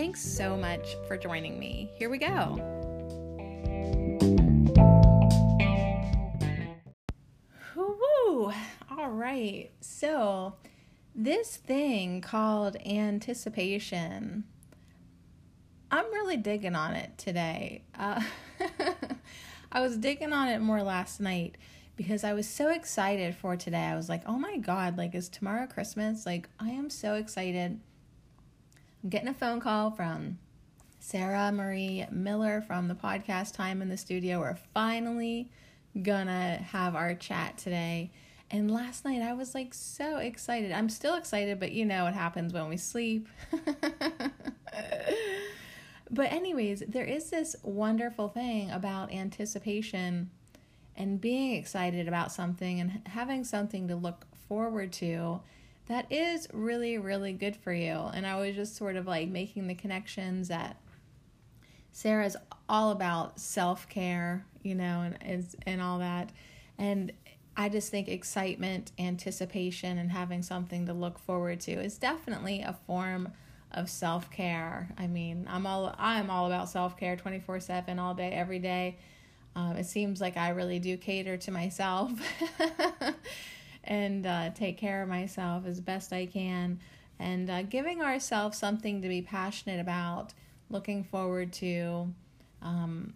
Thanks so much for joining me. Here we go. Woo! All right. So, this thing called anticipation, I'm really digging on it today. Uh, I was digging on it more last night because I was so excited for today. I was like, oh my God, like, is tomorrow Christmas? Like, I am so excited I'm getting a phone call from Sarah Marie Miller from the podcast Time in the Studio. We're finally gonna have our chat today. And last night I was like so excited. I'm still excited, but you know what happens when we sleep. but, anyways, there is this wonderful thing about anticipation and being excited about something and having something to look forward to that is really, really good for you. And I was just sort of like making the connections that Sarah's all about self care, you know, and, and and all that. And I just think excitement, anticipation, and having something to look forward to is definitely a form of self care. I mean, I'm all I'm all about self care, twenty four seven, all day, every day. Um, it seems like I really do cater to myself. and uh, take care of myself as best I can. And uh, giving ourselves something to be passionate about, looking forward to, um,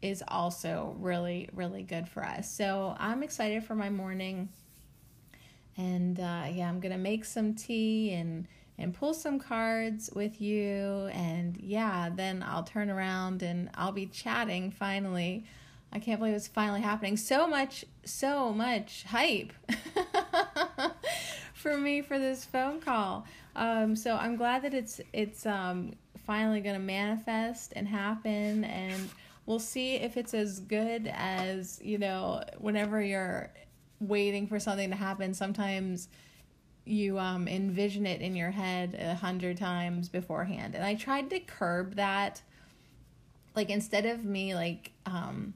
is also really, really good for us. So I'm excited for my morning. And uh, yeah, I'm going to make some tea and and pull some cards with you and yeah then i'll turn around and i'll be chatting finally I can't believe it's finally happening. So much, so much hype for me for this phone call. Um, so I'm glad that it's it's um, finally going to manifest and happen, and we'll see if it's as good as you know. Whenever you're waiting for something to happen, sometimes you um, envision it in your head a hundred times beforehand, and I tried to curb that. Like instead of me like um,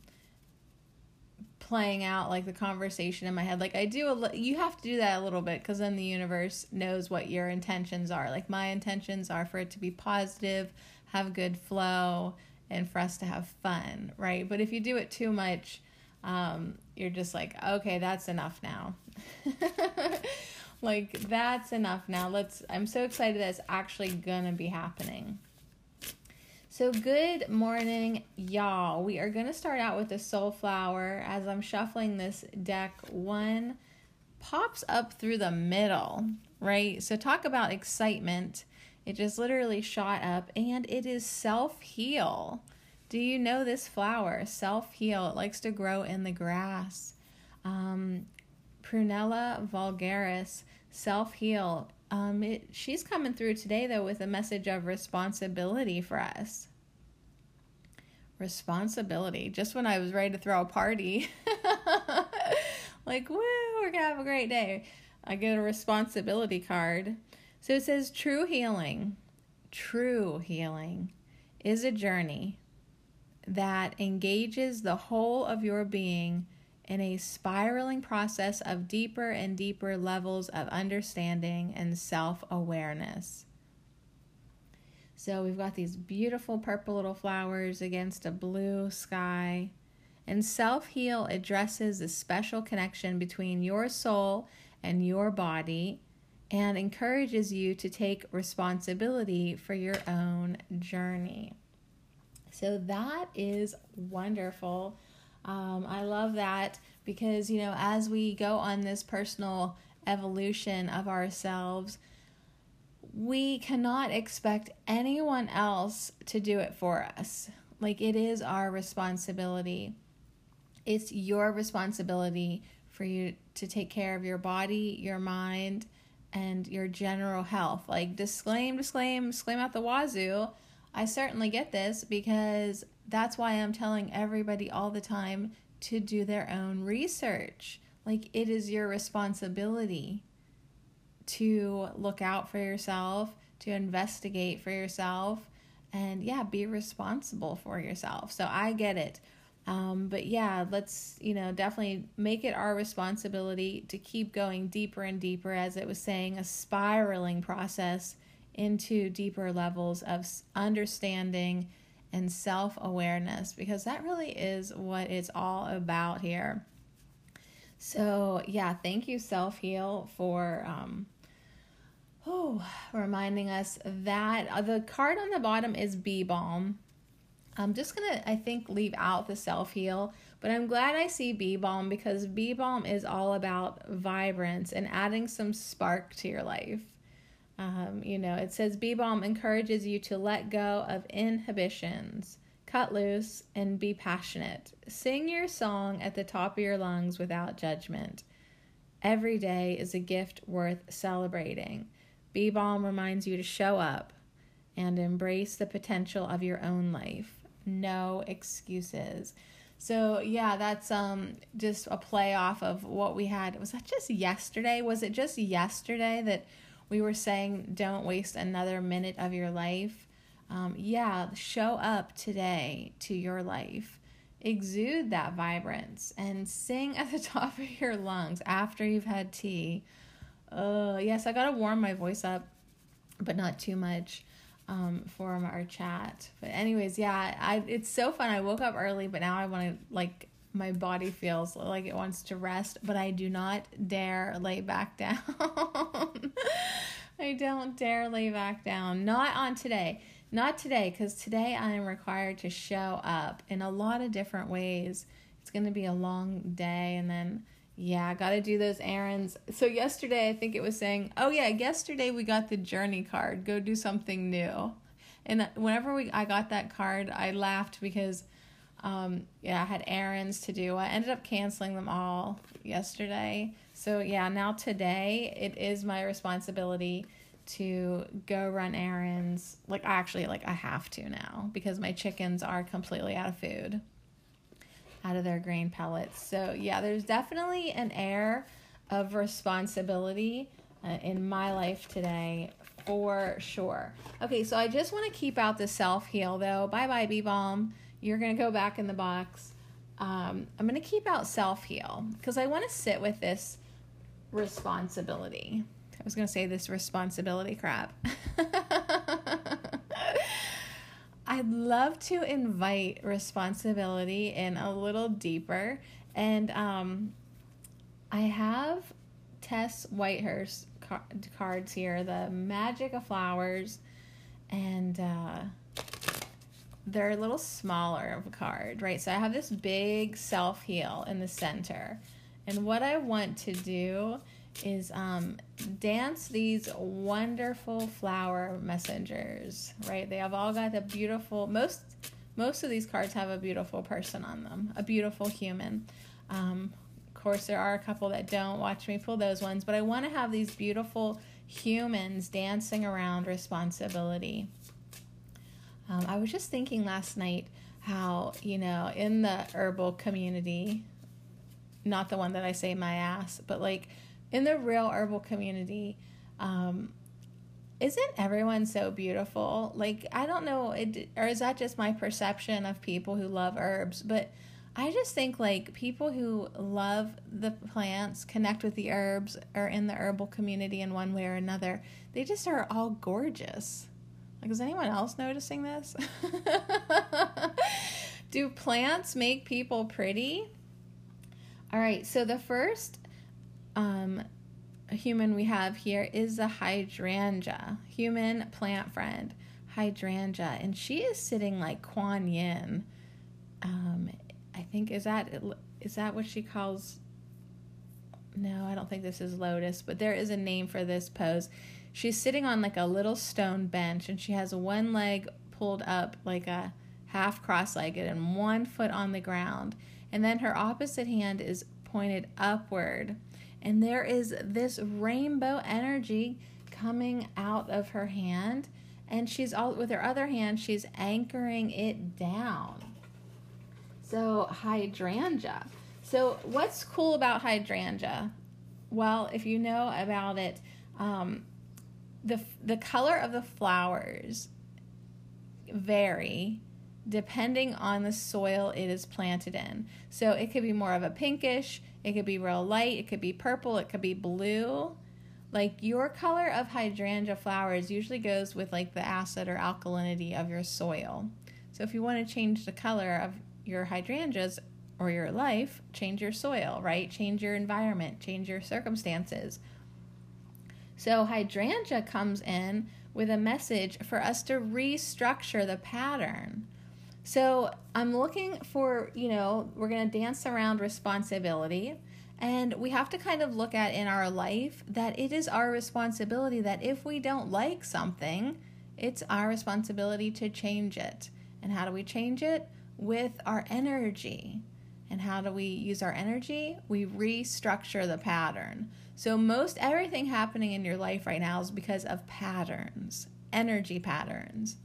playing out like the conversation in my head. Like i do a you have to do that a little bit because then the universe knows what your intentions are. Like my intentions are for it to be positive have good flow and for us to have fun right? But if you do it too much um, you're just like okay that's enough now. Like that's enough now. Let's i'm so excited that it's actually gonna be happening so, good morning, y'all. We are going to start out with the soul flower. As I'm shuffling this deck, one pops up through the middle, right? So, talk about excitement. It just literally shot up, and it is self heal. Do you know this flower? Self heal. It likes to grow in the grass. Um, Prunella vulgaris, self heal. Um, it, she's coming through today though with a message of responsibility for us. Responsibility. Just when I was ready to throw a party, like, woo, we're gonna have a great day. I get a responsibility card. So it says true healing. True healing is a journey that engages the whole of your being in a spiraling process of deeper and deeper levels of understanding and self awareness. So we've got these beautiful purple little flowers against a blue sky. And self heal addresses the special connection between your soul and your body and encourages you to take responsibility for your own journey. So that is wonderful. Um, I love that because, you know, as we go on this personal evolution of ourselves, we cannot expect anyone else to do it for us. Like, it is our responsibility. It's your responsibility for you to take care of your body, your mind, and your general health. Like, disclaim, disclaim, disclaim out the wazoo. I certainly get this because that's why I'm telling everybody all the time to do their own research. Like, it is your responsibility to look out for yourself, to investigate for yourself, and yeah, be responsible for yourself. So I get it. Um, but yeah, let's, you know, definitely make it our responsibility to keep going deeper and deeper, as it was saying, a spiraling process into deeper levels of understanding and self awareness, because that really is what it's all about here. So, yeah, thank you, Self Heal, for um, oh, reminding us that uh, the card on the bottom is Bee Balm. I'm just gonna, I think, leave out the self heal, but I'm glad I see Bee Balm because Bee Balm is all about vibrance and adding some spark to your life. Um, you know, it says Bee Balm encourages you to let go of inhibitions, cut loose, and be passionate. Sing your song at the top of your lungs without judgment. Every day is a gift worth celebrating. Bee Balm reminds you to show up and embrace the potential of your own life no excuses. So yeah, that's um just a play off of what we had. Was that just yesterday? Was it just yesterday that we were saying don't waste another minute of your life? Um, yeah, show up today to your life. Exude that vibrance and sing at the top of your lungs after you've had tea. Oh, yes, I got to warm my voice up, but not too much um, for our chat. But anyways, yeah, I it's so fun. I woke up early, but now I want to like my body feels like it wants to rest, but I do not dare lay back down. I don't dare lay back down. Not on today. Not today, because today I am required to show up in a lot of different ways. It's going to be a long day, and then yeah, got to do those errands. So yesterday, I think it was saying, "Oh yeah, yesterday we got the journey card. Go do something new." And whenever we I got that card, I laughed because um yeah, I had errands to do. I ended up canceling them all yesterday. So yeah, now today it is my responsibility to go run errands. Like actually like I have to now because my chickens are completely out of food out of their grain pellets. So, yeah, there's definitely an air of responsibility uh, in my life today for sure. Okay, so I just want to keep out the self heal though. Bye bye, Bee Balm. You're going to go back in the box. Um, I'm going to keep out self heal because I want to sit with this responsibility. I was going to say this responsibility crap. I'd love to invite responsibility in a little deeper. And um, I have Tess Whitehurst cards here the Magic of Flowers. And uh, they're a little smaller of a card, right? So I have this big self heal in the center. And what I want to do is um, dance these wonderful flower messengers, right? They have all got the beautiful most most of these cards have a beautiful person on them, a beautiful human. Um, of course, there are a couple that don't. Watch me pull those ones, but I want to have these beautiful humans dancing around responsibility. Um, I was just thinking last night how, you know, in the herbal community, not the one that I say my ass, but like in the real herbal community, um, isn't everyone so beautiful? Like, I don't know, it, or is that just my perception of people who love herbs? But I just think like people who love the plants, connect with the herbs, are in the herbal community in one way or another, they just are all gorgeous. Like, is anyone else noticing this? Do plants make people pretty? All right, so the first um, human we have here is a hydrangea, human plant friend, hydrangea, and she is sitting like Kuan Yin. Um, I think is that is that what she calls? No, I don't think this is lotus, but there is a name for this pose. She's sitting on like a little stone bench, and she has one leg pulled up like a half cross-legged and one foot on the ground, and then her opposite hand is pointed upward and there is this rainbow energy coming out of her hand and she's all with her other hand, she's anchoring it down. So, hydrangea. So, what's cool about hydrangea? Well, if you know about it, um, the the color of the flowers vary depending on the soil it is planted in. So it could be more of a pinkish, it could be real light, it could be purple, it could be blue. Like your color of hydrangea flowers usually goes with like the acid or alkalinity of your soil. So if you want to change the color of your hydrangeas or your life, change your soil, right? Change your environment, change your circumstances. So hydrangea comes in with a message for us to restructure the pattern. So I'm looking for, you know, we're going to dance around responsibility. And we have to kind of look at in our life that it is our responsibility that if we don't like something, it's our responsibility to change it. And how do we change it? With our energy. And how do we use our energy? We restructure the pattern. So, most everything happening in your life right now is because of patterns, energy patterns.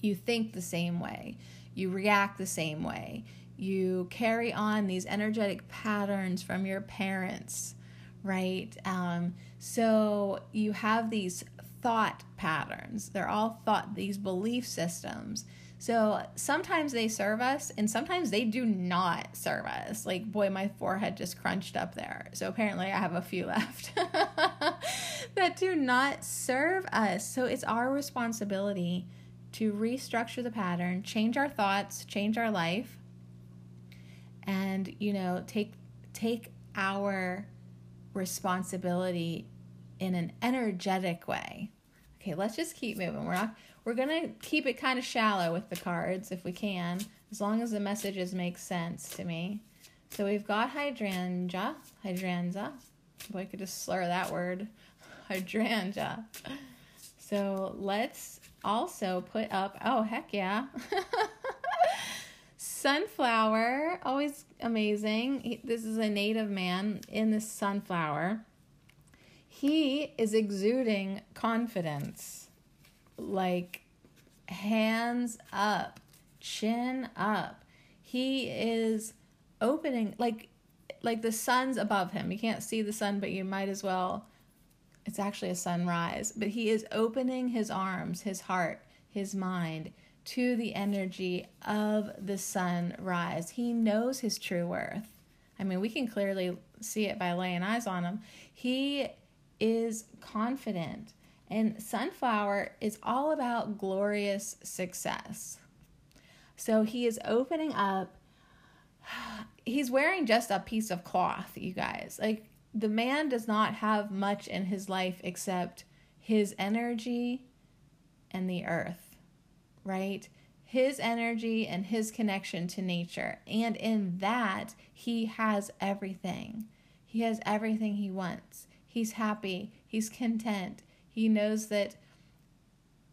You think the same way, you react the same way, you carry on these energetic patterns from your parents, right? Um, so, you have these thought patterns, they're all thought, these belief systems so sometimes they serve us and sometimes they do not serve us. Like, boy, my forehead just crunched up there. So apparently I have a few left that do not serve us. So it's our responsibility to restructure the pattern, change our thoughts, change our life, and, you know, take take our responsibility in an energetic way. Okay, let's just keep moving. We're not we're to keep it kind of shallow with the cards if we can, as long as the messages make sense to me. So we've got hydrangea, hydrangea. Boy, I could just slur that word. Hydrangea. So let's also put up, oh, heck yeah. sunflower, always amazing. This is a native man in the sunflower. He is exuding confidence like hands up, chin up. He is opening like like the sun's above him. You can't see the sun, but you might as well it's actually a sunrise, but he is opening his arms, his heart, his mind to the energy of the sunrise. He knows his true worth. I mean, we can clearly see it by laying eyes on him. He is confident. And sunflower is all about glorious success. So he is opening up. He's wearing just a piece of cloth, you guys. Like the man does not have much in his life except his energy and the earth, right? His energy and his connection to nature. And in that, he has everything. He has everything he wants. He's happy. He's content. He knows that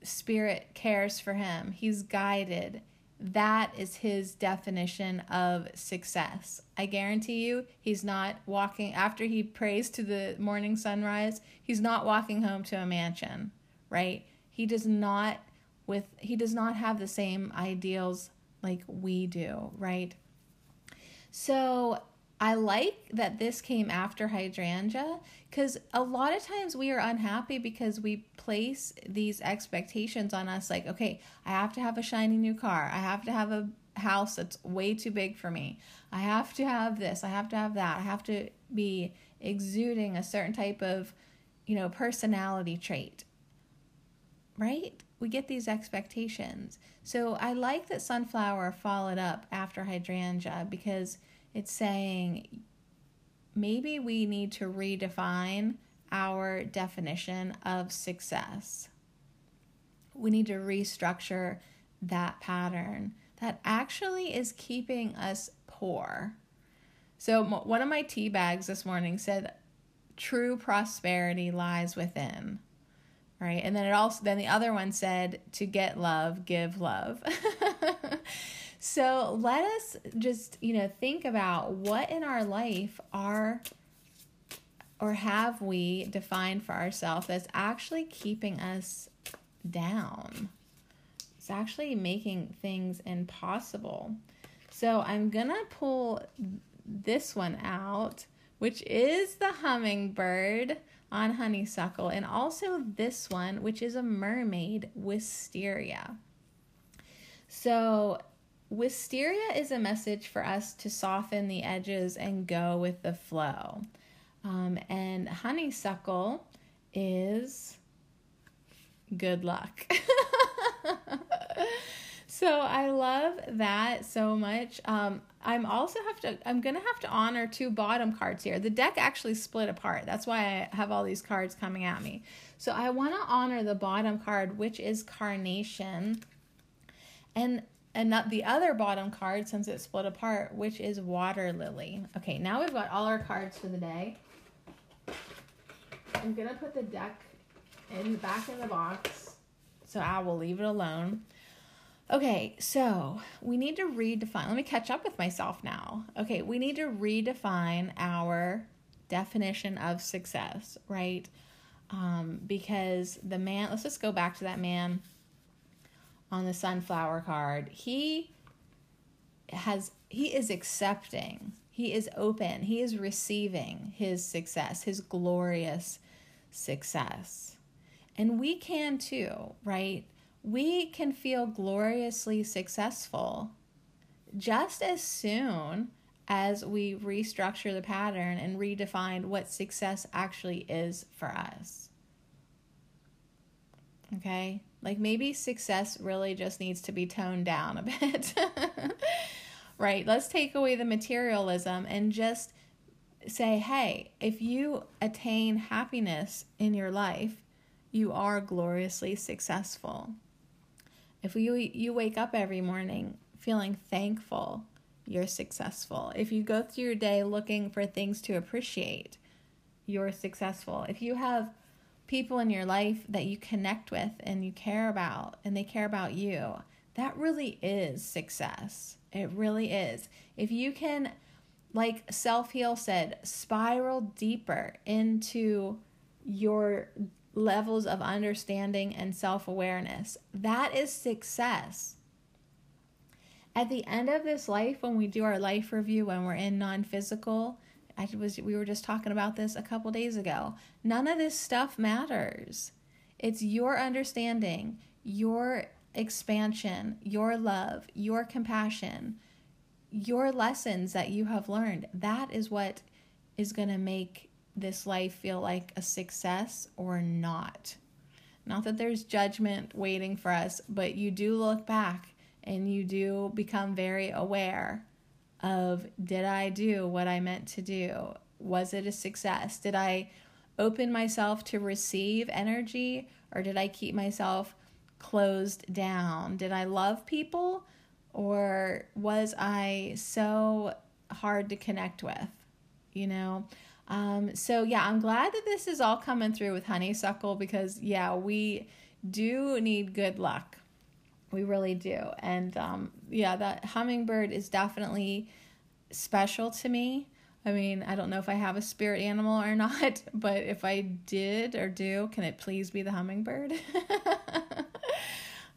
spirit cares for him. He's guided. That is his definition of success. I guarantee you, he's not walking after he prays to the morning sunrise, he's not walking home to a mansion, right? He does not with he does not have the same ideals like we do, right? So I like that this came after hydrangea because a lot of times we are unhappy because we place these expectations on us like, okay, I have to have a shiny new car. I have to have a house that's way too big for me. I have to have this. I have to have that. I have to be exuding a certain type of, you know, personality trait. Right? We get these expectations. So I like that sunflower followed up after hydrangea because it's saying maybe we need to redefine our definition of success. We need to restructure that pattern that actually is keeping us poor. So, one of my tea bags this morning said, True prosperity lies within. Right. And then it also, then the other one said, To get love, give love. So let us just, you know, think about what in our life are or have we defined for ourselves as actually keeping us down. It's actually making things impossible. So I'm going to pull this one out, which is the hummingbird on honeysuckle, and also this one, which is a mermaid, wisteria. So, wisteria is a message for us to soften the edges and go with the flow. Um, and honeysuckle is good luck. so I love that so much. Um, I'm also have to I'm gonna have to honor two bottom cards here. The deck actually split apart. That's why I have all these cards coming at me. So I want to honor the bottom card, which is Carnation, and and not the other bottom card since it split apart, which is Water Lily. Okay, now we've got all our cards for the day. I'm gonna put the deck in the back in the box, so I will leave it alone. Okay, so we need to redefine. Let me catch up with myself now. Okay, we need to redefine our definition of success, right? Um, because the man, let's just go back to that man on the sunflower card. He has, he is accepting, he is open, he is receiving his success, his glorious success. And we can too, right? we can feel gloriously successful just as soon as we restructure the pattern and redefine what success actually is for us. Okay? Like maybe success really just needs to be toned down a bit. right? Let's take away the materialism and just say, hey, if you attain happiness in your life, you are gloriously successful. If you you wake up every morning feeling thankful, you're successful. If you go through your day looking for things to appreciate, you're successful. If you have people in your life that you connect with and you care about and they care about you, that really is success. It really is. If you can like Self Heal said, spiral deeper into your levels of understanding and self awareness. That is success. At the end of this life, when we do our life review, when we're in non physical, I was we were just talking about this a couple days ago. None of this stuff matters. It's your understanding, your expansion, your love, your compassion, your lessons that you have learned. That is what is going to make this life feel like a success or not. Not that there's judgment waiting for us, but you do look back and you do become very aware of did I do what I meant to do? Was it a success? Did I open myself to receive energy or did I keep myself closed down? Did I love people or was I so hard to connect with? You know, um, so yeah, I'm glad that this is all coming through with honeysuckle because yeah, we do need good luck. We really do. And um, yeah, that hummingbird is definitely special to me. I mean, I don't know if I have a spirit animal or not, but if I did or do, can it please be the hummingbird?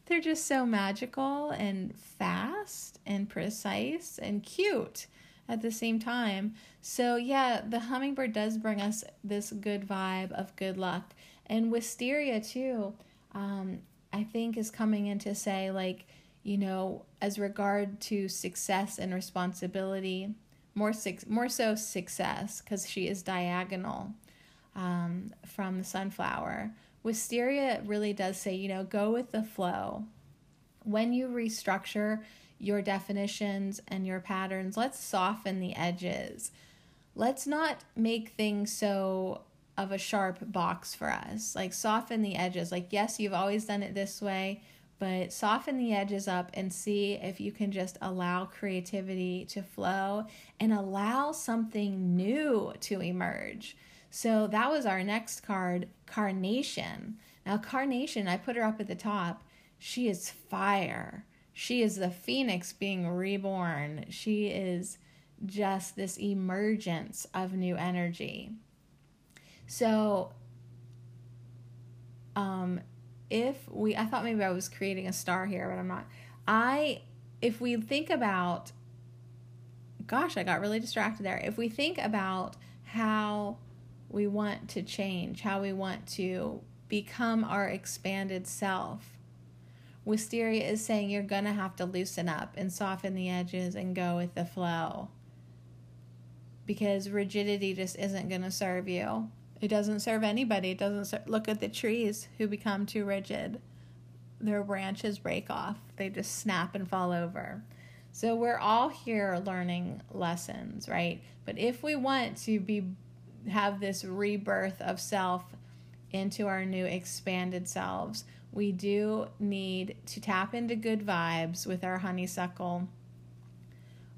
They're just so magical and fast and precise and cute at the same time. So, yeah, the hummingbird does bring us this good vibe of good luck. And wisteria, too, um, I think is coming in to say, like, you know, as regard to success and responsibility, more more so success, because she is diagonal um, from the sunflower. Wisteria really does say, you know, go with the flow. When you restructure your definitions and your patterns. Let's soften the edges. Let's not make things so of a sharp box for us. Like soften the edges. Like, yes, you've always done it this way, but soften the edges up and see if you can just allow creativity to flow and allow something new to emerge. So that was our next card, Carnation. Now, Carnation, I put her up at the top. She is fire. She is the phoenix being reborn. She is just this emergence of new energy. So, um, if we, I thought maybe I was creating a star here, but I'm not. I, if we think about, gosh, I got really distracted there. If we think about how we want to change, how we want to become our expanded self, Wisteria is saying you're going to have to loosen up and soften the edges and go with the flow because rigidity just isn't going to serve you. It doesn't serve anybody. It doesn't ser- look at the trees who become too rigid. Their branches break off. They just snap and fall over. So we're all here learning lessons, right? But if we want to be have this rebirth of self into our new expanded selves, we do need to tap into good vibes with our honeysuckle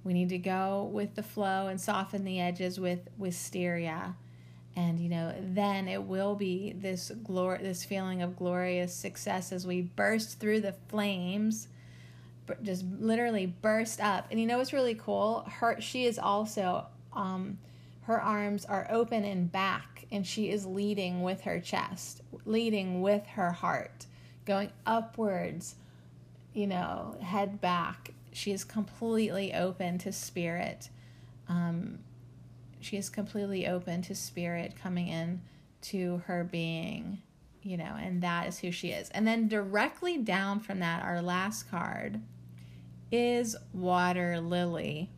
we need to go with the flow and soften the edges with wisteria. And you know, then it will be this glory this feeling of glorious success as we burst through the flames, just literally burst up. And you know what's really cool? Her she is also um, her arms are open and back, and she is leading with her chest, leading with her heart, going upwards, you know, head back, she is completely open to spirit. Um, she is completely open to spirit coming in to her being, you know, and that is who she is. And then directly down from that, our last card is Water Lily.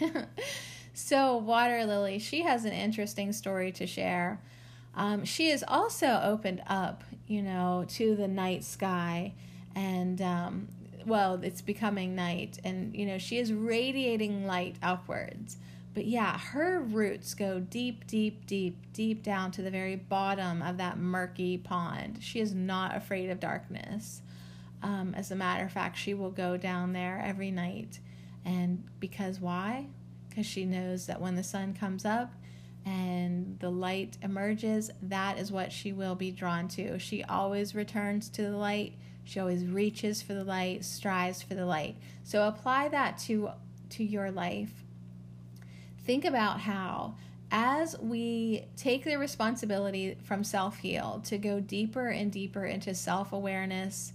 so, Water Lily, she has an interesting story to share. Um, she is also opened up, you know, to the night sky and um, well, it's becoming night, and you know, she is radiating light upwards. But yeah, her roots go deep, deep, deep, deep down to the very bottom of that murky pond. She is not afraid of darkness. Um, as a matter of fact, she will go down there every night. And because why? Because she knows that when the sun comes up and the light emerges, that is what she will be drawn to. She always returns to the light she always reaches for the light, strives for the light. So apply that to to your life. Think about how as we take the responsibility from self heal to go deeper and deeper into self awareness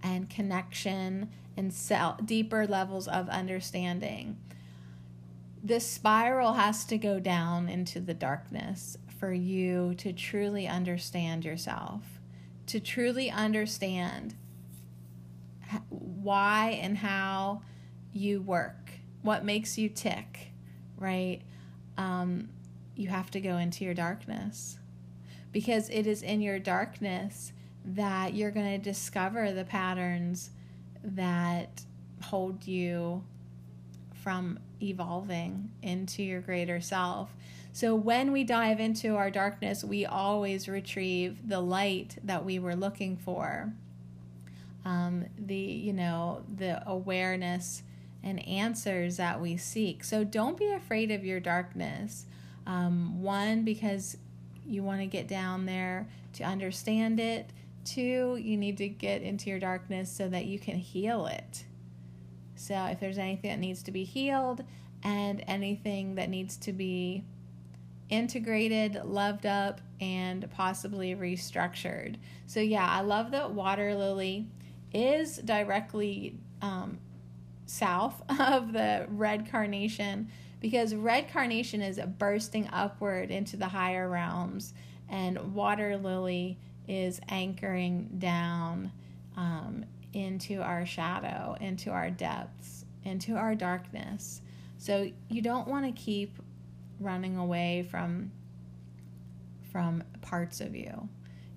and connection and self, deeper levels of understanding, this spiral has to go down into the darkness for you to truly understand yourself, to truly understand why and how you work, what makes you tick, right? Um, you have to go into your darkness because it is in your darkness that you're going to discover the patterns that hold you from evolving into your greater self. So when we dive into our darkness, we always retrieve the light that we were looking for um, the you know the awareness and answers that we seek. So don't be afraid of your darkness. Um, one because you want to get down there to understand it. Two, you need to get into your darkness so that you can heal it. So if there's anything that needs to be healed and anything that needs to be integrated, loved up, and possibly restructured. So, yeah, I love that water lily is directly um, south of the red carnation because red carnation is bursting upward into the higher realms and water lily is anchoring down um, into our shadow into our depths into our darkness. So you don't want to keep running away from from parts of you.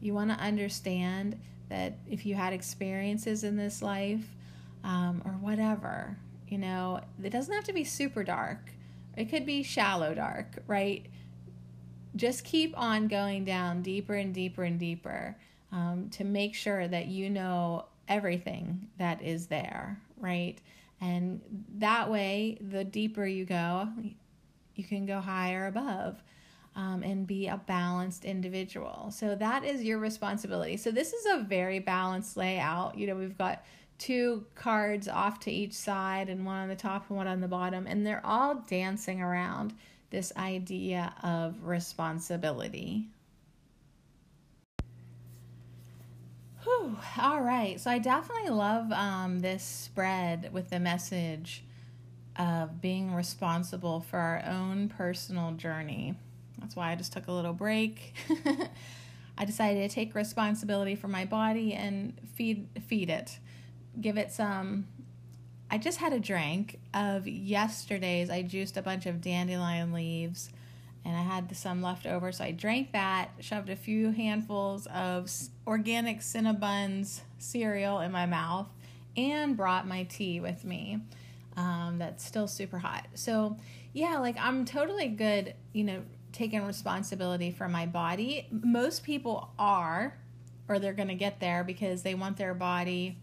You want to understand that if you had experiences in this life um, whatever, you know, it doesn't have to be super dark. It could be shallow dark, right? Just keep on going down deeper and deeper and deeper um, to make sure that you know everything that is there, right? And that way, the deeper you go, you can go higher above um, and be a balanced individual. So that is your responsibility. So this is a very balanced layout. You know, we've got two cards off to each side and one on the top and one on the bottom, and they're all dancing around this idea of responsibility. Whew. All right. So I definitely love um, this spread with the message of being responsible for our own personal journey. That's why I just took a little break. I decided to take responsibility for my body and feed feed it. Give it some I just had a drink of yesterday's. I juiced a bunch of dandelion leaves and I had some left over. So I drank that, shoved a few handfuls of organic Cinnabons cereal in my mouth, and brought my tea with me. Um, that's still super hot. So, yeah, like I'm totally good, you know, taking responsibility for my body. Most people are, or they're going to get there because they want their body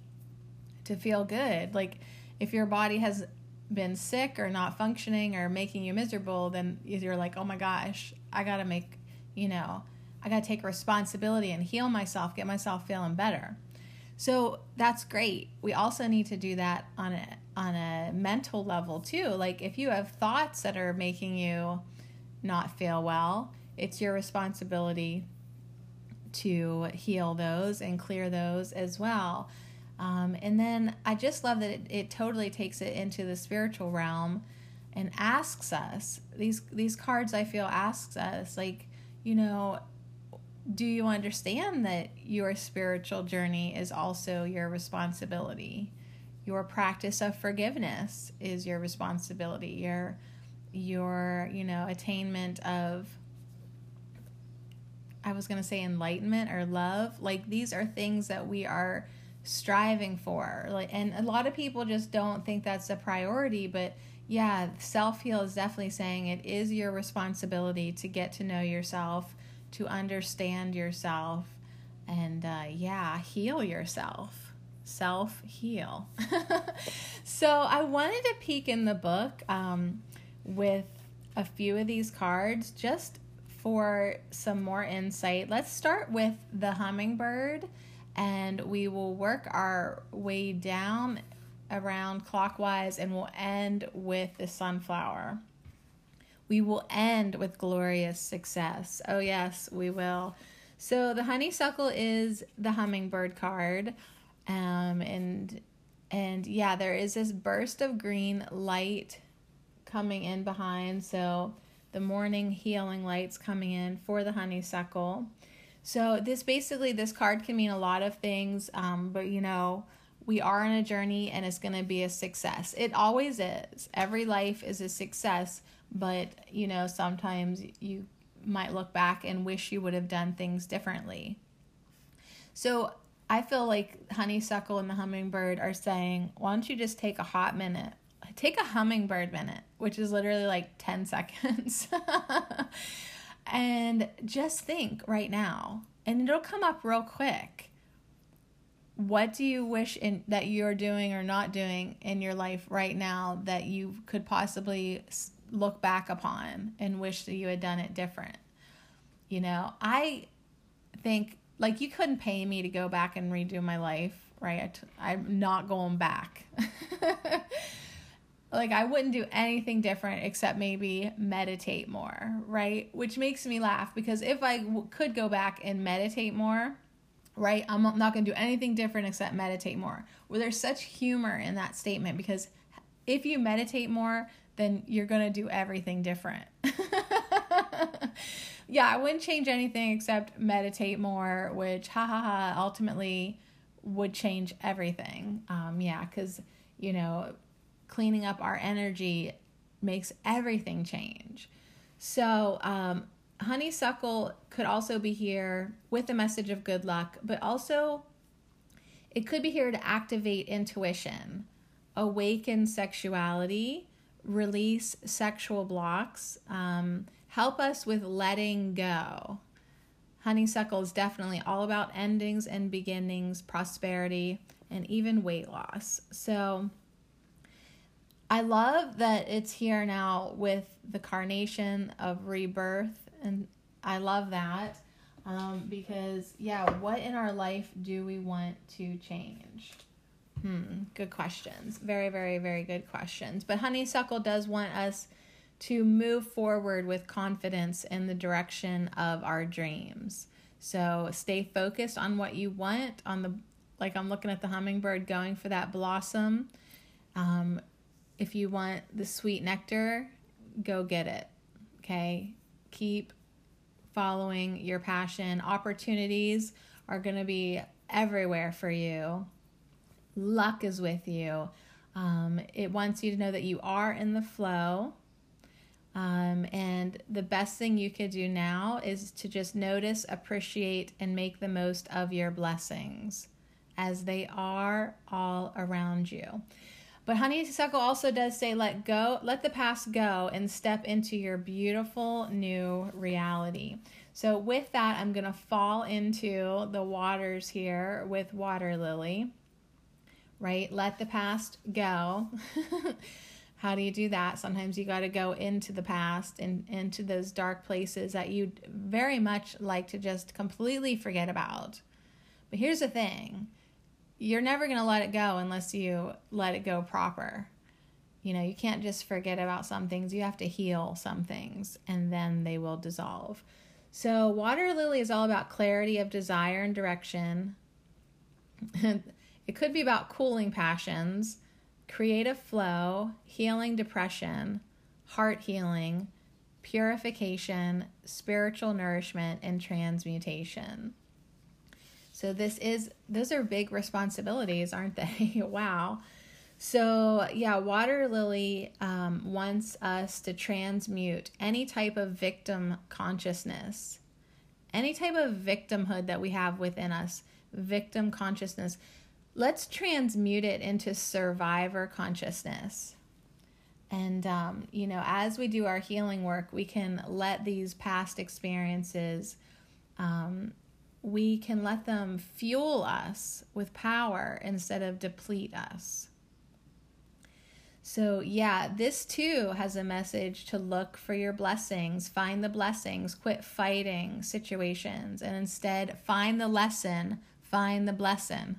to feel good. Like, if your body has been sick or not functioning or making you miserable, then you're like, oh my gosh, I got to make, you know, I got to take responsibility and heal myself, get myself feeling better. So that's great. We also need to do that on a on a mental level too. Like if you have thoughts that are making you not feel well, it's your responsibility to heal those and clear those as well. Um, and then I just love that it, it totally takes it into the spiritual realm and asks us these these cards I feel asks us like you know do you understand that your spiritual journey is also your responsibility? Your practice of forgiveness is your responsibility. Your your you know attainment of I was going to say enlightenment or love. Like these are things that we are striving for like and a lot of people just don't think that's a priority but yeah self heal is definitely saying it is your responsibility to get to know yourself to understand yourself and uh, yeah heal yourself. Self heal so i wanted to peek in the book um, with a few of these cards just for some more insight. Let's start with the hummingbird and we will work our way down around clockwise and we'll end with the sunflower. We will end with glorious success. Oh, yes, we will. So the honeysuckle is the hummingbird card. Um, and and yeah, there is this burst of green light coming in behind. So the morning healing lights coming in for the honeysuckle. So this basically this card can mean a lot of things, um, but you know we are on a journey and it's going to be a success. It always is. Every life is a success, but you know sometimes you might look back and wish you would have done things differently. So I feel like honeysuckle and the hummingbird are saying, why don't you just take a hot minute? Take a hummingbird minute, which is literally like 10 seconds. And just think right now, and it'll come up real quick. What do you wish in, that you're doing or not doing in your life right now that you could possibly look back upon and wish that you had done it different? You know, I think like you couldn't pay me to go back and redo my life, right? I'm not going back. like I wouldn't do anything different except maybe meditate more, right? Which makes me laugh because if I w- could go back and meditate more, right? I'm not going to do anything different except meditate more. Well, there's such humor in that statement because if you meditate more, then you're going to do everything different. yeah, I wouldn't change anything except meditate more, which, ha ha ha, ultimately would change everything. Um, yeah, because, you know, cleaning up our energy makes everything change. So, um, honeysuckle could also be here with a message of good luck, but also it could be here to activate intuition, awaken sexuality, release sexual blocks, um, help us with letting go. Honeysuckle is definitely all about endings and beginnings, prosperity, and even weight loss. So, I love that it's here now with the carnation of rebirth, and I love that um, because, yeah, what in our life do we want to change? Hmm, good questions. Very, very, very good questions. But Honeysuckle does want us to move forward with confidence in the direction of our dreams. So stay focused on what you want. On the like, I'm looking at the hummingbird going for that blossom. Um, if you want the sweet nectar, go get it. Okay, keep following your passion. Opportunities are going to be everywhere for you. Luck is with you. Um, it wants you to know that you are in the flow. Um, and the best thing you could do now is to just notice, appreciate, and make the most of your blessings as they are all around you. But honeysuckle also does say, let go, let the past go and step into your beautiful new reality. So, with that, I'm going to fall into the waters here with water lily, right? Let the past go. How do you do that? Sometimes you got to go into the past and into those dark places that you very much like to just completely forget about. But here's the thing you're never going to let it go unless you let it go proper. You know, you can't just forget about some things. You have to heal some things and then they will dissolve. So, water lily is all about clarity of desire and direction. it could be about cooling passions, creative flow, healing depression, heart healing, purification, spiritual nourishment, and transmutation. So this is those are big responsibilities, aren't they? wow. So yeah, water lily um, wants us to transmute any type of victim consciousness, any type of victimhood that we have within us, victim consciousness. Let's transmute it into survivor consciousness. And, um, you know, as we do our healing work, we can let these past experiences um, we can let them fuel us with power instead of deplete us. So, yeah, this too has a message to look for your blessings, find the blessings, quit fighting situations, and instead find the lesson, find the blessing.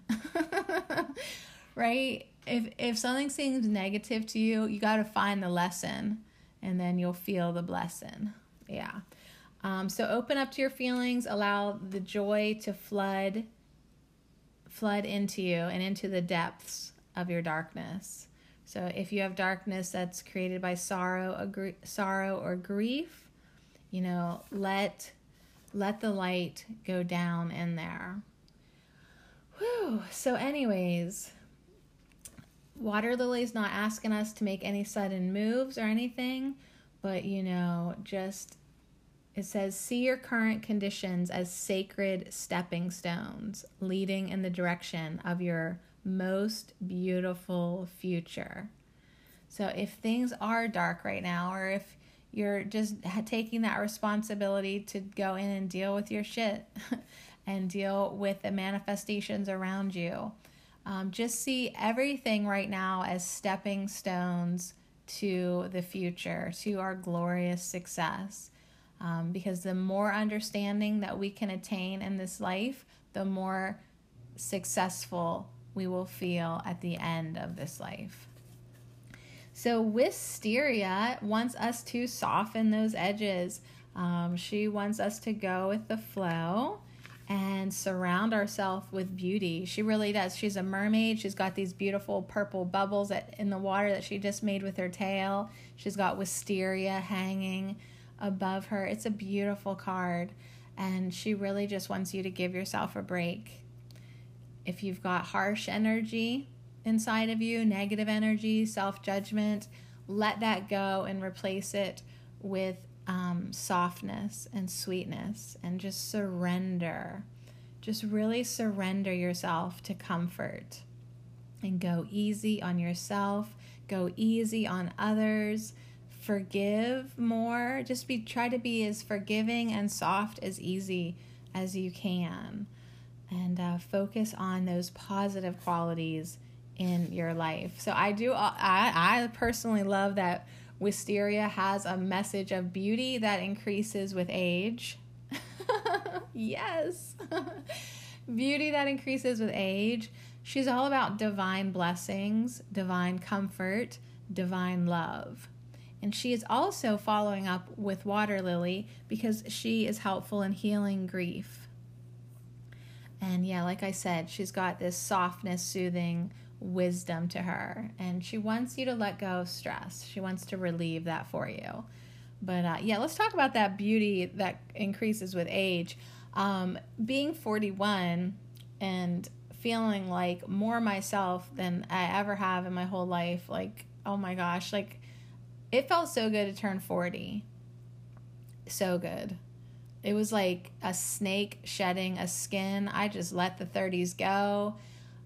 right? If if something seems negative to you, you got to find the lesson and then you'll feel the blessing. Yeah. Um, so open up to your feelings, allow the joy to flood flood into you and into the depths of your darkness. So if you have darkness that's created by sorrow, sorrow or grief, you know, let let the light go down in there. Whew. So anyways, Water Lily's not asking us to make any sudden moves or anything, but you know, just it says, See your current conditions as sacred stepping stones leading in the direction of your most beautiful future. So, if things are dark right now, or if you're just taking that responsibility to go in and deal with your shit and deal with the manifestations around you, um, just see everything right now as stepping stones to the future, to our glorious success. Um, because the more understanding that we can attain in this life, the more successful we will feel at the end of this life. So, Wisteria wants us to soften those edges. Um, she wants us to go with the flow and surround ourselves with beauty. She really does. She's a mermaid. She's got these beautiful purple bubbles in the water that she just made with her tail. She's got wisteria hanging above her. It's a beautiful card, and she really just wants you to give yourself a break. If you've got harsh energy inside of you, negative energy, self judgment, let that go and replace it with um, softness and sweetness and just surrender. Just really surrender yourself to comfort and go easy on yourself, go easy on others forgive more. Just be try to be as forgiving and soft as easy as you can, and uh, focus on those positive qualities in your life. So I do. Uh, I I personally love that Wisteria has a message of beauty that increases with age. yes. beauty that increases with age. She's all about divine blessings, divine comfort, divine love. And she is also following up with Water Lily because she is helpful in healing grief. And yeah, like I said, she's got this softness, soothing wisdom to her. And she wants you to let go of stress. She wants to relieve that for you. But uh, yeah, let's talk about that beauty that increases with age. Um, being 41 and feeling like more myself than I ever have in my whole life. Like, oh my gosh, like it felt so good to turn 40. So good. It was like a snake shedding a skin. I just let the 30s go.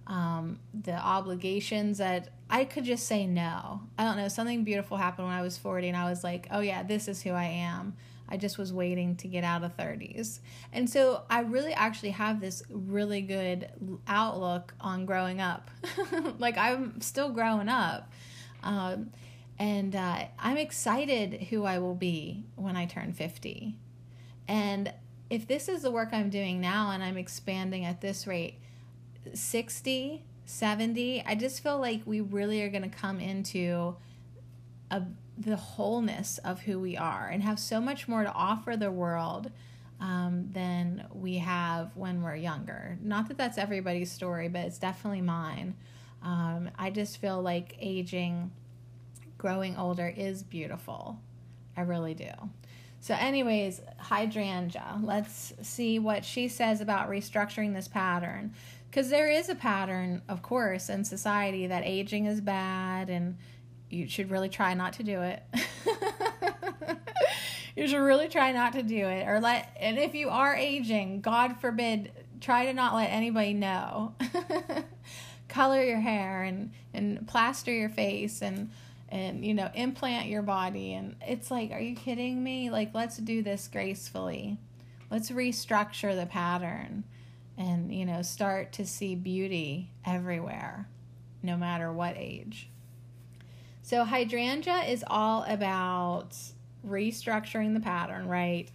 Um, the obligations that I could just say no. I don't know. Something beautiful happened when I was 40, and I was like, oh, yeah, this is who I am. I just was waiting to get out of 30s. And so I really actually have this really good outlook on growing up. like I'm still growing up. Um, and uh, I'm excited who I will be when I turn 50. And if this is the work I'm doing now and I'm expanding at this rate, 60, 70, I just feel like we really are going to come into a, the wholeness of who we are and have so much more to offer the world um, than we have when we're younger. Not that that's everybody's story, but it's definitely mine. Um, I just feel like aging, growing older is beautiful. I really do. So, anyways, hydrangea. Let's see what she says about restructuring this pattern. Because there is a pattern, of course, in society that aging is bad and you should really try not to do it. you should really try not to do it. Or let, and if you are aging, God forbid, try to not let anybody know. Color your hair and, and plaster your face and and you know implant your body. And it's like are you kidding me? Like let's do this gracefully. Let's restructure the pattern and you know start to see beauty everywhere no matter what age. So hydrangea is all about restructuring the pattern right?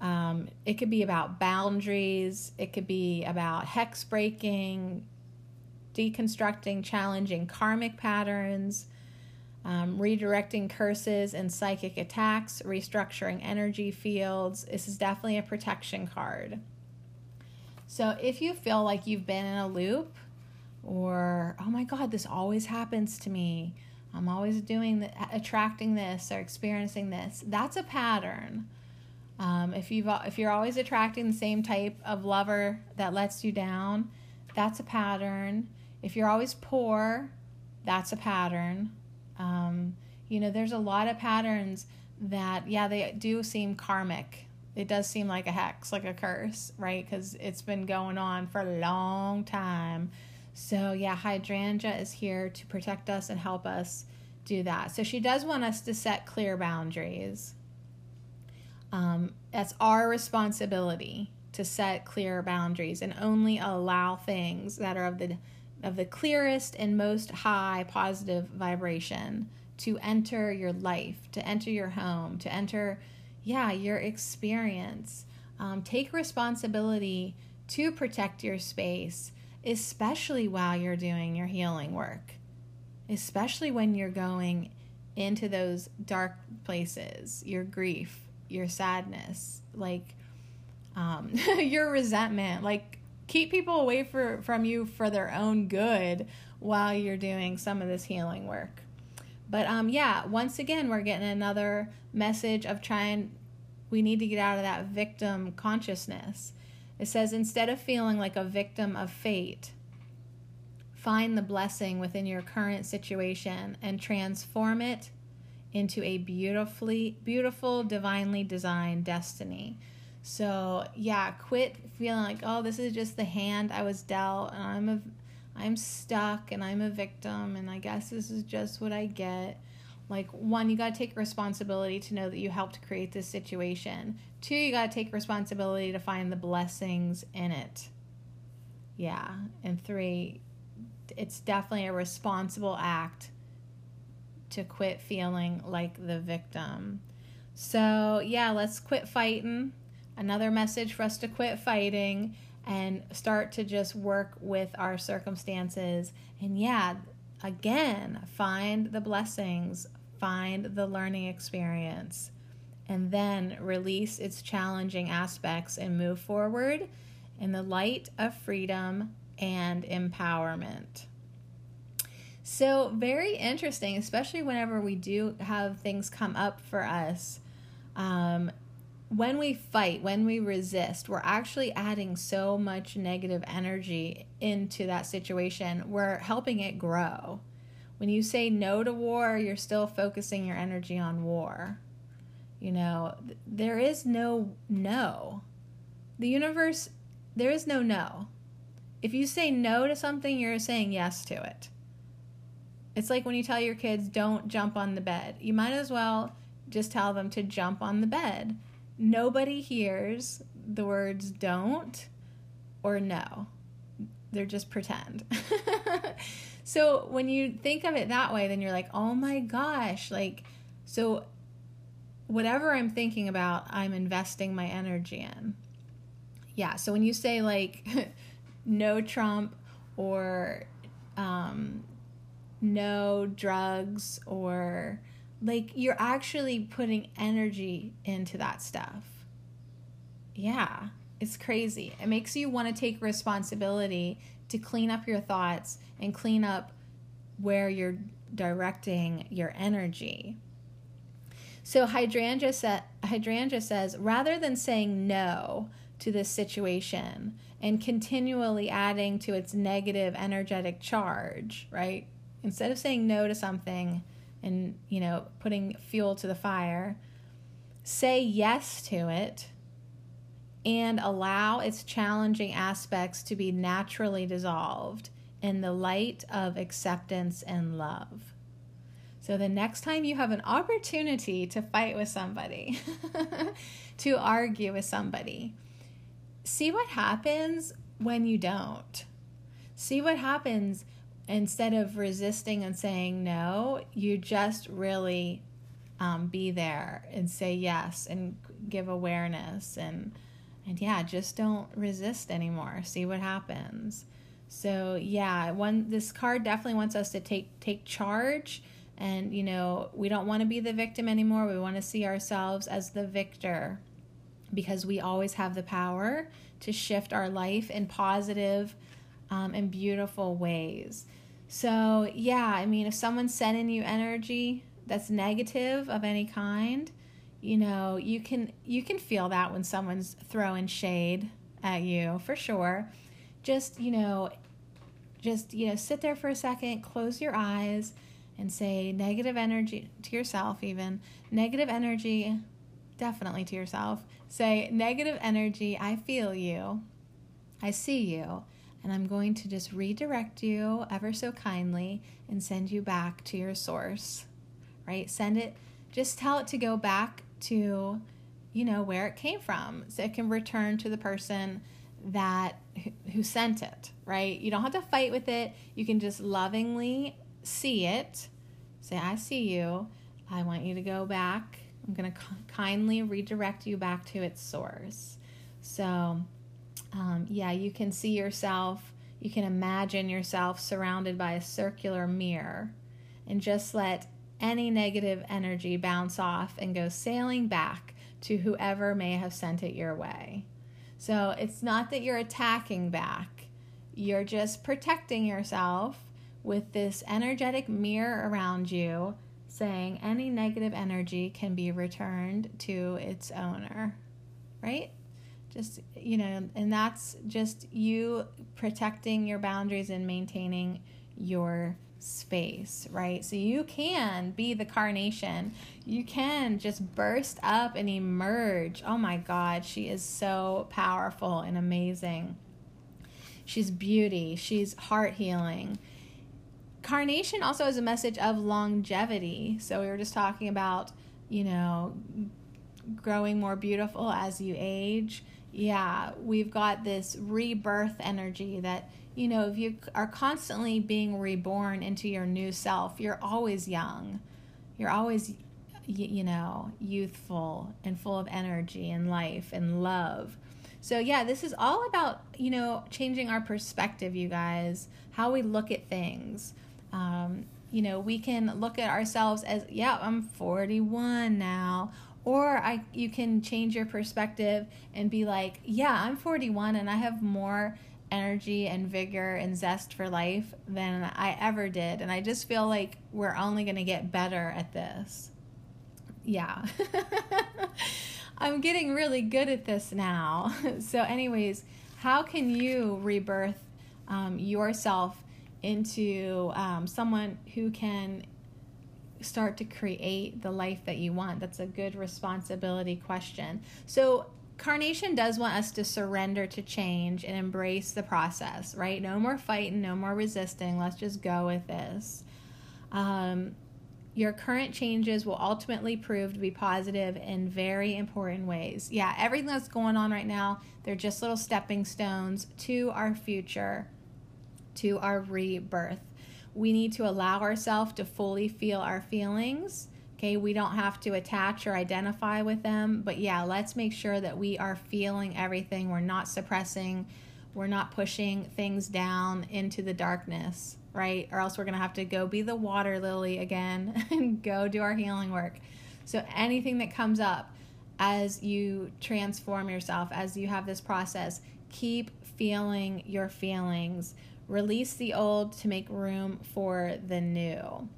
Um, it could be about boundaries. It could be about hex breaking deconstructing challenging karmic patterns um, redirecting curses and psychic attacks, restructuring energy fields. This is definitely a protection card. So if you feel like you've been in a loop, or oh my God, this always happens to me, I'm always doing the, attracting this or experiencing this, that's a pattern. Um, if you've if you're always attracting the same type of lover that lets you down, that's a pattern. If you're always poor, that's a pattern. Um, you know, there's a lot of patterns that, yeah, they do seem karmic. It does seem like a hex, like a curse, right? Because it's been going on for a long time. So, yeah, hydrangea is here to protect us and help us do that. So, she does want us to set clear boundaries. Um, that's our responsibility to set clear boundaries and only allow things that are of the of the clearest and most high positive vibration to enter your life, to enter your home, to enter, yeah, your experience. Um, take responsibility to protect your space, especially while you're doing your healing work, especially when you're going into those dark places, your grief, your sadness, like um, your resentment. Like, keep people away for, from you for their own good while you're doing some of this healing work. But um, yeah, once again, we're getting another message of trying, we need to get out of that victim consciousness. It says, instead of feeling like a victim of fate, find the blessing within your current situation and transform it into a beautifully, beautiful, divinely designed destiny. So yeah, quit feeling like oh this is just the hand I was dealt and I'm a I'm stuck and I'm a victim and I guess this is just what I get. Like one, you got to take responsibility to know that you helped create this situation. Two, you got to take responsibility to find the blessings in it. Yeah, and three, it's definitely a responsible act to quit feeling like the victim. So, yeah, let's quit fighting another message for us to quit fighting and start to just work with our circumstances. And yeah, again, find the blessings, find the learning experience, and then release its challenging aspects and move forward in the light of freedom and empowerment. So, very interesting, especially whenever we do have things come up for us. Um, when we fight, when we resist, we're actually adding so much negative energy into that situation. We're helping it grow. When you say no to war, you're still focusing your energy on war. You know, there is no no. The universe, there is no no. If you say no to something, you're saying yes to it. It's like when you tell your kids, don't jump on the bed. You might as well just tell them to jump on the bed. Nobody hears the words don't or no. They're just pretend. so when you think of it that way, then you're like, oh my gosh. Like, so whatever I'm thinking about, I'm investing my energy in. Yeah. So when you say like no Trump or um, no drugs or like you're actually putting energy into that stuff. Yeah, it's crazy. It makes you want to take responsibility to clean up your thoughts and clean up where you're directing your energy. So Hydrangea, sa- Hydrangea says rather than saying no to this situation and continually adding to its negative energetic charge, right? instead of saying no to something and, you know, putting fuel to the fire, say yes to it and allow its challenging aspects to be naturally dissolved in the light of acceptance and love. So the next time you have an opportunity to fight with somebody, to argue with somebody, see what happens when you don't. See what happens instead of resisting and saying no, you just really um, be there and say yes and give awareness and and yeah, just don't resist anymore. See what happens. So yeah, one this card definitely wants us to take take charge and you know, we don't want to be the victim anymore. We want to see ourselves as the victor because we always have the power to shift our life in positive um, and beautiful ways. So, yeah, I mean, if someone's sending you energy that's negative of any kind, you know, you can you can feel that when someone's throwing shade at you, for sure. Just, you know, just, you know, sit there for a second, close your eyes and say negative energy to yourself even. Negative energy definitely to yourself. Say negative energy, I feel you. I see you and I'm going to just redirect you ever so kindly and send you back to your source, right? Send it, just tell it to go back to, you know, where it came from so it can return to the person that who sent it, right? You don't have to fight with it. You can just lovingly see it. Say, I see you. I want you to go back. I'm going to kindly redirect you back to its source. So, um, yeah, you can see yourself, you can imagine yourself surrounded by a circular mirror and just let any negative energy bounce off and go sailing back to whoever may have sent it your way. So it's not that you're attacking back, you're just protecting yourself with this energetic mirror around you saying any negative energy can be returned to its owner, right? Just you know and that's just you protecting your boundaries and maintaining your space right? So you can be the carnation. You can just burst up and emerge. Oh my god she is so powerful and amazing. She's beauty. She's heart healing. Carnation also is a message of longevity. So we were just talking about you know growing more beautiful as you age yeah, we've got this rebirth energy that, you know, if you are constantly being reborn into your new self, you're always young. You're always, you know, youthful and full of energy and life and love. So, yeah, this is all about, you know, changing our perspective, you guys, how we look at things. Um, you know, we can look at ourselves as, yeah, I'm 41 now, Or I you can change your perspective and be like, yeah, I'm 41 and I have more energy and vigor and zest for life than I ever did. And I just feel like we're only going to get better at this. Yeah. I'm getting really good at this now. so, anyways, how can you rebirth um, yourself into um, someone who can start to create the life that you want? That's a good responsibility question. So, Carnation does want us to surrender to change and embrace the process, right? No more fighting, no more resisting. Let's just go with this. Um, your current changes will ultimately prove to be positive in very important ways. Yeah, everything that's going on right now, they're just little stepping stones to our future, to our rebirth. We need to allow ourselves to fully feel our feelings Okay, we don't have to attach or identify with them, but yeah, let's make sure that we are feeling everything. We're not suppressing, we're not pushing things down into the darkness, right? Or else we're to have to go be the water lily again and go do our healing work. So anything that comes up as you transform yourself, as you have this process, keep feeling your feelings. Release the old to make room for the new.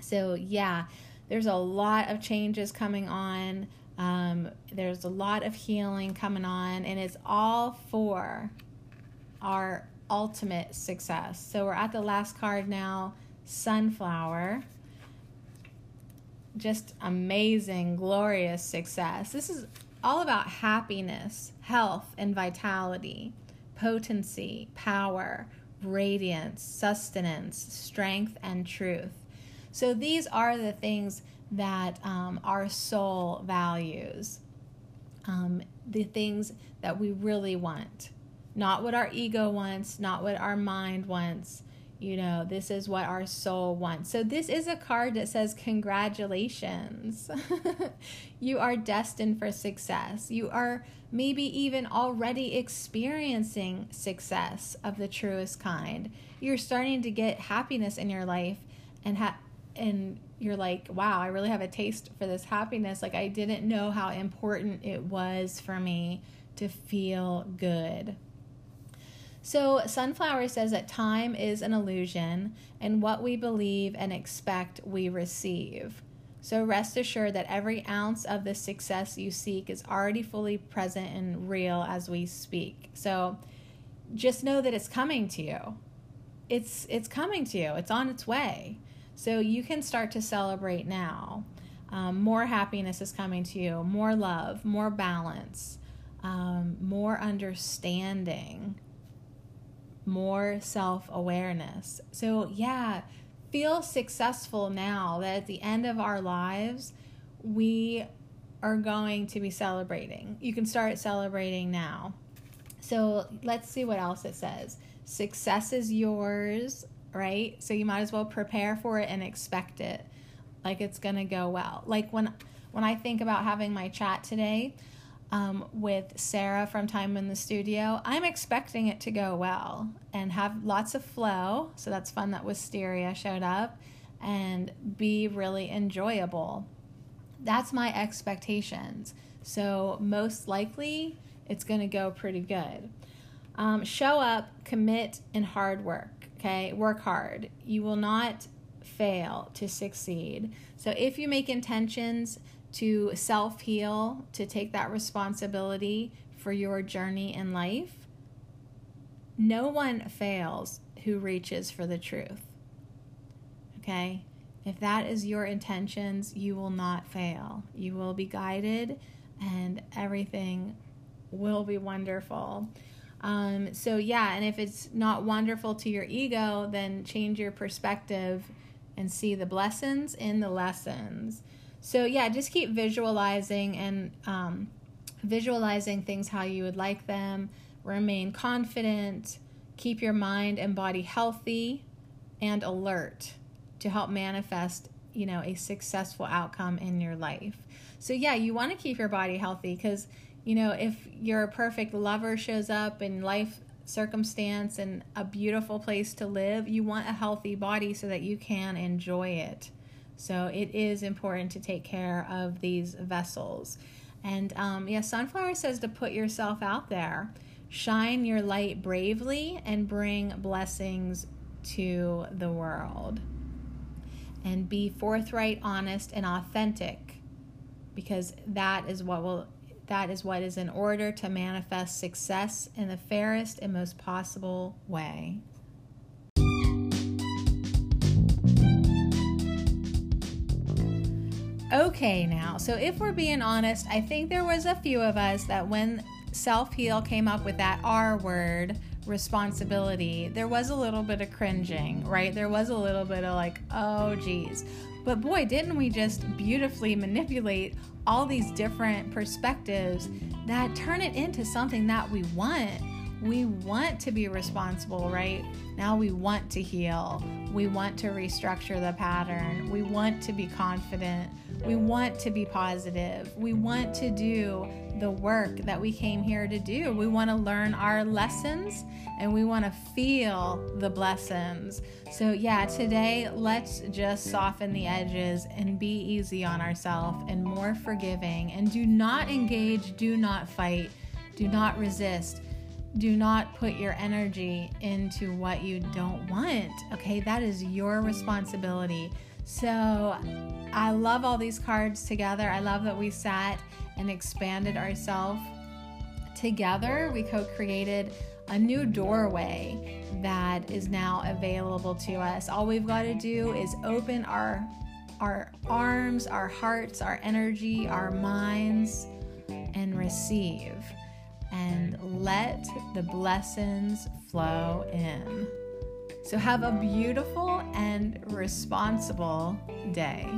So, yeah, there's a lot of changes coming on. Um, there's a lot of healing coming on, and it's all for our ultimate success. So we're at the last card now Sunflower. Just amazing, glorious success. This is all about happiness, health, and vitality, potency, power, radiance, sustenance, strength, and truth. So these are the things that um, our soul values, um, the things that we really want, not what our ego wants, not what our mind wants. You know, this is what our soul wants. So, this is a card that says, Congratulations. you are destined for success. You are maybe even already experiencing success of the truest kind. You're starting to get happiness in your life and ha- and you're like, wow, I really have a taste for this happiness. Like, I didn't know how important it was for me to feel good. So, Sunflower says that time is an illusion, and what we believe and expect, we receive. So, rest assured that every ounce of the success you seek is already fully present and real as we speak. So, just know that it's coming to you. It's it's coming to you. It's on its way. So you can start to celebrate now. Um, more happiness is coming to you, more love, more balance, um, more understanding, more self awareness. So, yeah, feel successful now that at the end of our lives, we are going to be celebrating. You can start celebrating now. So, let's see what else it says. Success is yours right? So you might as well prepare for it and expect it like it's going to go well. Like when when I think about having my chat today um, with Sarah from Time in the Studio, I'm expecting it to go well and have lots of flow. So that's fun that Wisteria showed up and be really enjoyable. That's my expectations. So most likely it's going to go pretty good. Um, show up, commit, and hard work. Okay, work hard. You will not fail to succeed. So if you make intentions to self heal, to take that responsibility for your journey in life, no one fails who reaches for the truth. Okay? If that is your intentions, you will not fail. You will be guided and everything will be wonderful. Um, so, yeah, and if it's not wonderful to your ego, then change your perspective and see the blessings in the lessons. So, yeah, just keep visualizing and um, visualizing things how you would like them. Remain confident. Keep your mind and body healthy and alert to help manifest, you know, a successful outcome in your life. So, yeah, you want to keep your body healthy because you know, if your perfect lover shows up in life circumstance and a beautiful place to live, you want a healthy body so that you can enjoy it. So it is important to take care of these vessels. And um, yeah, Sunflower says to put yourself out there, shine your light bravely, and bring blessings to the world. And be forthright, honest, and authentic because that is what will that is what is in order to manifest success in the fairest and most possible way. Okay, now, so if we're being honest, I think there was a few of us that when self heal came up with that R word, responsibility, there was a little bit of cringing, right? There was a little bit of like, oh, geez. But boy, didn't we just beautifully manipulate all these different perspectives that turn it into something that we want? We want to be responsible, right? Now we want to heal. We want to restructure the pattern. We want to be confident. We want to be positive. We want to do the work that we came here to do. We want to learn our lessons and we want to feel the blessings. So, yeah, today let's just soften the edges and be easy on ourselves and more forgiving. And do not engage, do not fight, do not resist. Do not put your energy into what you don't want. Okay, that is your responsibility. So, I love all these cards together. I love that we sat and expanded ourselves together. We co created a new doorway that is now available to us. All we've got to do is open our our arms, our hearts, our energy, our minds and receive and let the blessings flow in. So, have a beautiful and responsible day.